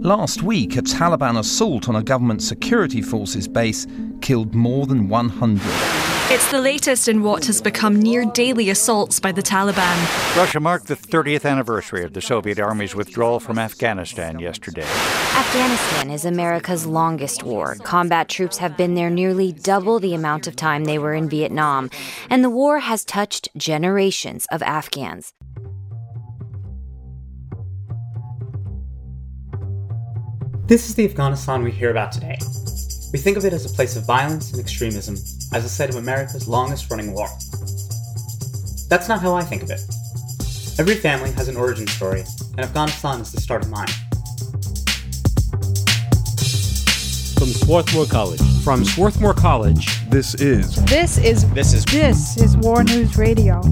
Last week, a Taliban assault on a government security forces base killed more than 100. It's the latest in what has become near daily assaults by the Taliban. Russia marked the 30th anniversary of the Soviet Army's withdrawal from Afghanistan yesterday. Afghanistan is America's longest war. Combat troops have been there nearly double the amount of time they were in Vietnam, and the war has touched generations of Afghans. This is the Afghanistan we hear about today. We think of it as a place of violence and extremism, as the site of America's longest running war. That's not how I think of it. Every family has an origin story, and Afghanistan is the start of mine. From Swarthmore College. From Swarthmore College, this is. This is. This is. This is War News Radio.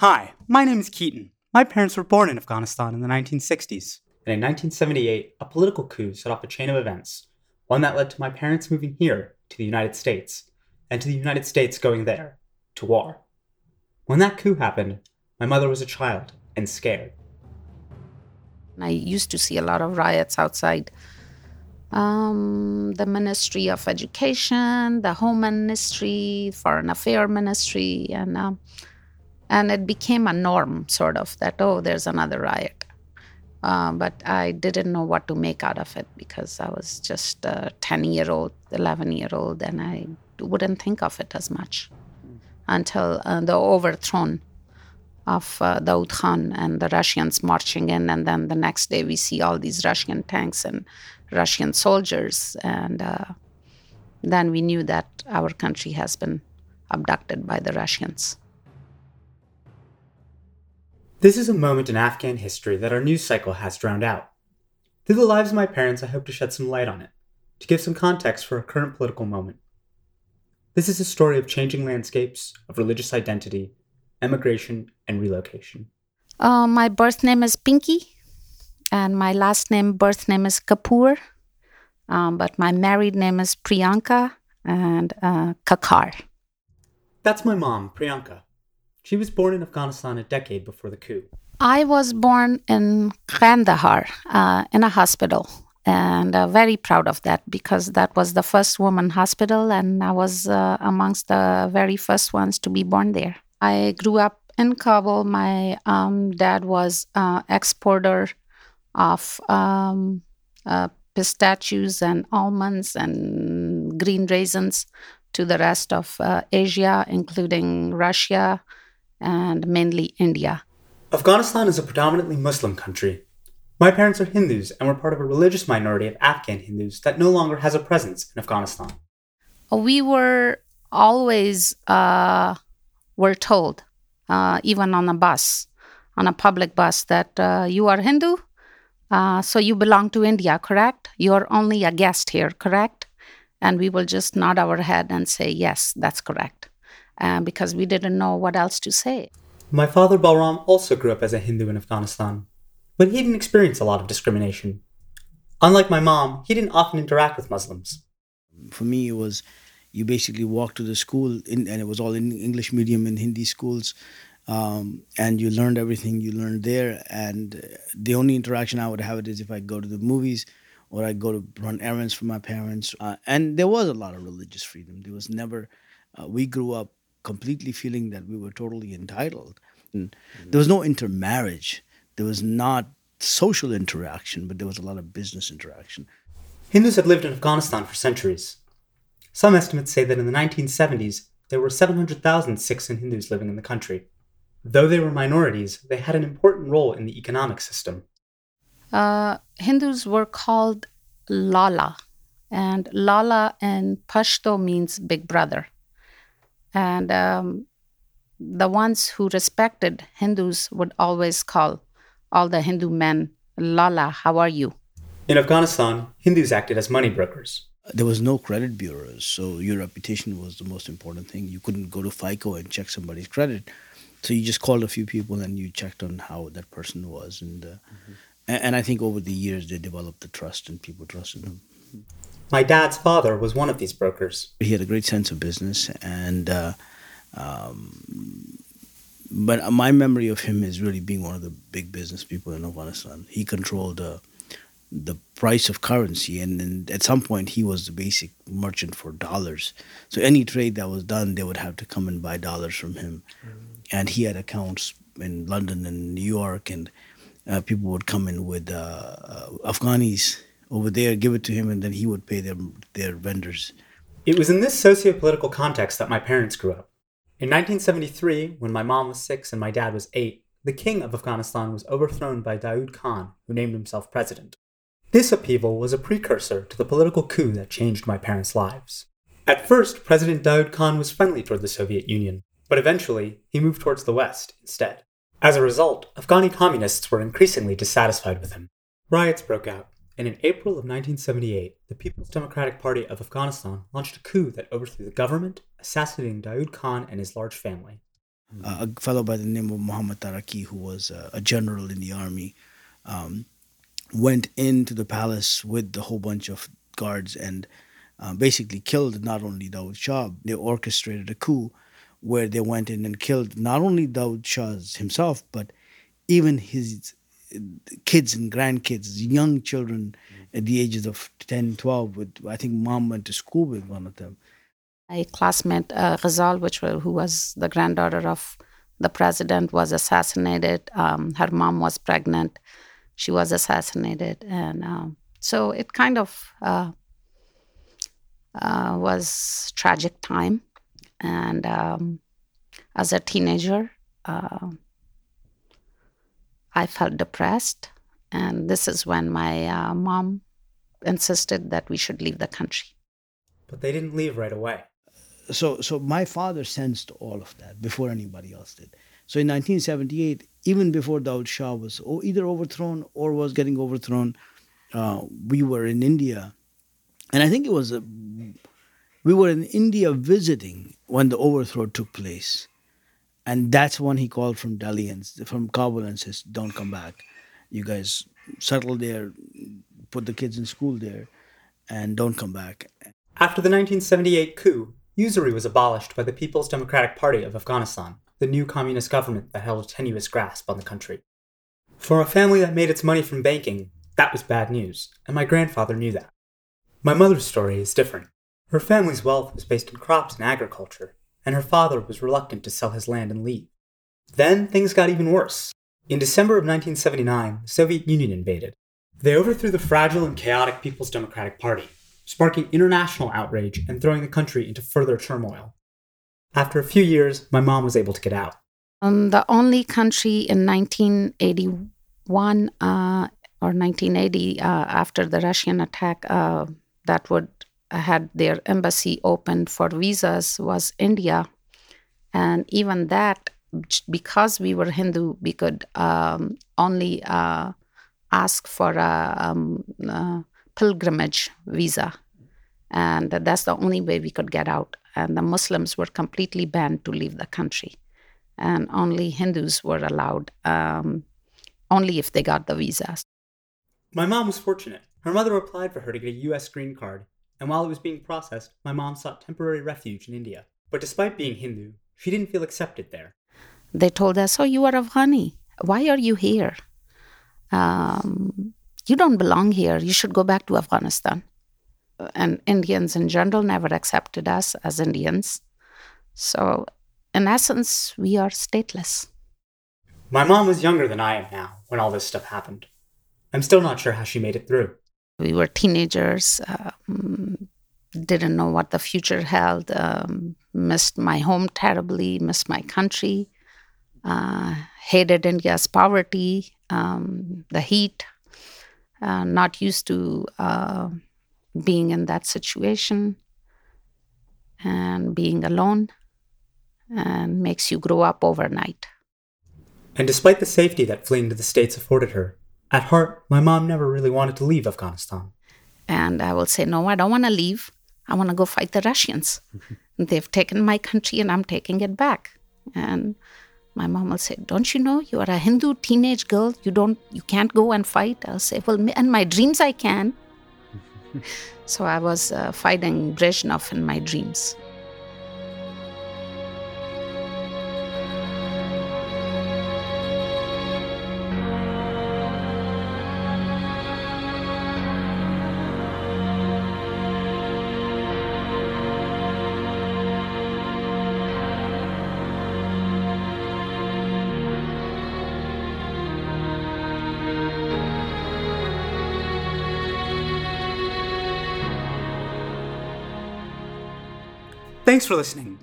Hi, my name is Keaton. My parents were born in Afghanistan in the 1960s. And in 1978, a political coup set off a chain of events, one that led to my parents moving here to the United States, and to the United States going there, to war. When that coup happened, my mother was a child and scared. I used to see a lot of riots outside um, the Ministry of Education, the Home Ministry, Foreign Affairs Ministry, and uh, and it became a norm, sort of, that, oh, there's another riot. Uh, but I didn't know what to make out of it because I was just a 10 year old, 11 year old, and I wouldn't think of it as much until uh, the overthrow of uh, Daoud Khan and the Russians marching in. And then the next day we see all these Russian tanks and Russian soldiers. And uh, then we knew that our country has been abducted by the Russians. This is a moment in Afghan history that our news cycle has drowned out. Through the lives of my parents, I hope to shed some light on it, to give some context for a current political moment. This is a story of changing landscapes, of religious identity, emigration, and relocation. Uh, my birth name is Pinky, and my last name, birth name is Kapoor, um, but my married name is Priyanka and uh, Kakar. That's my mom, Priyanka. She was born in Afghanistan a decade before the coup. I was born in Kandahar uh, in a hospital and uh, very proud of that because that was the first woman hospital and I was uh, amongst the very first ones to be born there. I grew up in Kabul. My um, dad was uh, exporter of um, uh, pistachios and almonds and green raisins to the rest of uh, Asia, including Russia, and mainly India. Afghanistan is a predominantly Muslim country. My parents are Hindus and were part of a religious minority of Afghan Hindus that no longer has a presence in Afghanistan. We were always uh, were told, uh, even on a bus, on a public bus, that uh, you are Hindu, uh, so you belong to India, correct? You are only a guest here, correct? And we will just nod our head and say, yes, that's correct uh, because we didn't know what else to say. My father Balram also grew up as a Hindu in Afghanistan, but he didn't experience a lot of discrimination. Unlike my mom, he didn't often interact with Muslims. For me, it was you basically walk to the school, in, and it was all in English medium and Hindi schools, um, and you learned everything you learned there. And the only interaction I would have is if I go to the movies or I go to run errands for my parents. Uh, and there was a lot of religious freedom. There was never. Uh, we grew up completely feeling that we were totally entitled. And there was no intermarriage. There was not social interaction, but there was a lot of business interaction. Hindus had lived in Afghanistan for centuries. Some estimates say that in the 1970s, there were 700,000 Sikhs and Hindus living in the country. Though they were minorities, they had an important role in the economic system. Uh, Hindus were called Lala, and Lala in Pashto means big brother. And um, the ones who respected Hindus would always call all the Hindu men, Lala, how are you? In Afghanistan, Hindus acted as money brokers. There was no credit bureaus, so your reputation was the most important thing. You couldn't go to FICO and check somebody's credit. So you just called a few people and you checked on how that person was. And, uh, mm-hmm. and, and I think over the years they developed the trust and people trusted them. My dad's father was one of these brokers. He had a great sense of business, and uh, um, but my memory of him is really being one of the big business people in Afghanistan. He controlled uh, the price of currency, and, and, at some point he was the basic merchant for dollars. So any trade that was done, they would have to come and buy dollars from him, mm-hmm. and he had accounts in London and New York, and uh, people would come in with uh, uh Afghanis over there, give it to him, and then he would pay their their vendors. It was in this socio-political context that my parents grew up. In 1973, when my mom was six and my dad was eight, the king of Afghanistan was overthrown by Daoud Khan, who named himself president. This upheaval was a precursor to the political coup that changed my parents' lives. At first, President Daoud Khan was friendly toward the Soviet Union, but eventually he moved towards the West instead. As a result, Afghani communists were increasingly dissatisfied with him. Riots broke out, and in April of 1978, the People's Democratic Party of Afghanistan launched a coup that overthrew the government, assassinating Daoud Khan and his large family. Uh, a fellow by the name of Muhammad Taraki, who was uh, a general in the army, um, went into the palace with a whole bunch of guards and uh, basically killed not only Daoud Shah, they orchestrated a coup where they went in and killed not only Daoud Shah himself, but even his kids and grandkids, young children at the ages of 10, 12. With, I think mom went to school with one of them. My classmate, uh, Ghazal, which who was the granddaughter of the president, was assassinated. Um, her mom was pregnant. She was assassinated. And um, so it kind of uh, uh, was tragic time. And um, as a teenager, uh, I felt depressed. And this is when my uh, mom insisted that we should leave the country. But they didn't leave right away. So, so my father sensed all of that before anybody else did. So in 1978, even before Daoud Shah was either overthrown or was getting overthrown, uh, we were in India. And I think it was a, we were in India visiting when the overthrow took place. And that's when he called from Delhi and from Kabul and says, "Don't come back. You guys settle there, put the kids in school there, and don't come back." After the 1978 coup, usury was abolished by the People's Democratic Party of Afghanistan, the new communist government that held a tenuous grasp on the country. For a family that made its money from banking, that was bad news, and my grandfather knew that. My mother's story is different. Her family's wealth was based on crops and agriculture, and her father was reluctant to sell his land and leave. Then things got even worse. In December of 1979, the Soviet Union invaded. They overthrew the fragile and chaotic People's Democratic Party, sparking international outrage and throwing the country into further turmoil. After a few years, my mom was able to get out. Um, the only country in 1981 uh, or 1980, uh, after the Russian attack, uh, that would had their embassy opened for visas was India. And even that, because we were Hindu, we could um, only uh, ask for a, um, a, pilgrimage visa. And that's the only way we could get out. And the Muslims were completely banned to leave the country. And only Hindus were allowed, um, only if they got the visas. My mom was fortunate. Her mother applied for her to get a U.S. green card and while it was being processed, my mom sought temporary refuge in India. But despite being Hindu, she didn't feel accepted there. They told us, Oh, you are Afghani. Why are you here? Um, you don't belong here. You should go back to Afghanistan. And Indians in general never accepted us as Indians. So, in essence, we are stateless. My mom was younger than I am now when all this stuff happened. I'm still not sure how she made it through. We were teenagers, um, didn't know what the future held, um, missed my home terribly, missed my country, uh, hated India's poverty, um, the heat, uh, not used to uh, being in that situation and being alone and makes you grow up overnight. And despite the safety that fleeing to the States afforded her, at heart, my mom never really wanted to leave Afghanistan. And I will say, No, I don't want to leave. I want to go fight the Russians. They've taken my country and I'm taking it back. And my mom will say, Don't you know you are a Hindu teenage girl? You don't you can't go and fight. I'll say, Well and my dreams I can. so I was uh, fighting Brezhnev in my dreams. Thanks for listening.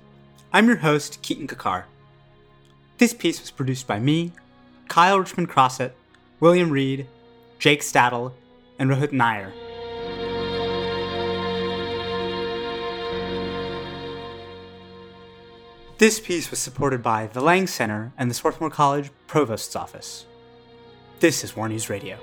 I'm your host, Keaton Kakar. This piece was produced by me, Kyle Richmond Crossett, William Reed, Jake Stadel, and Rohit Nair. This piece was supported by the Lang Center and the Swarthmore College Provost's Office. This is War News Radio.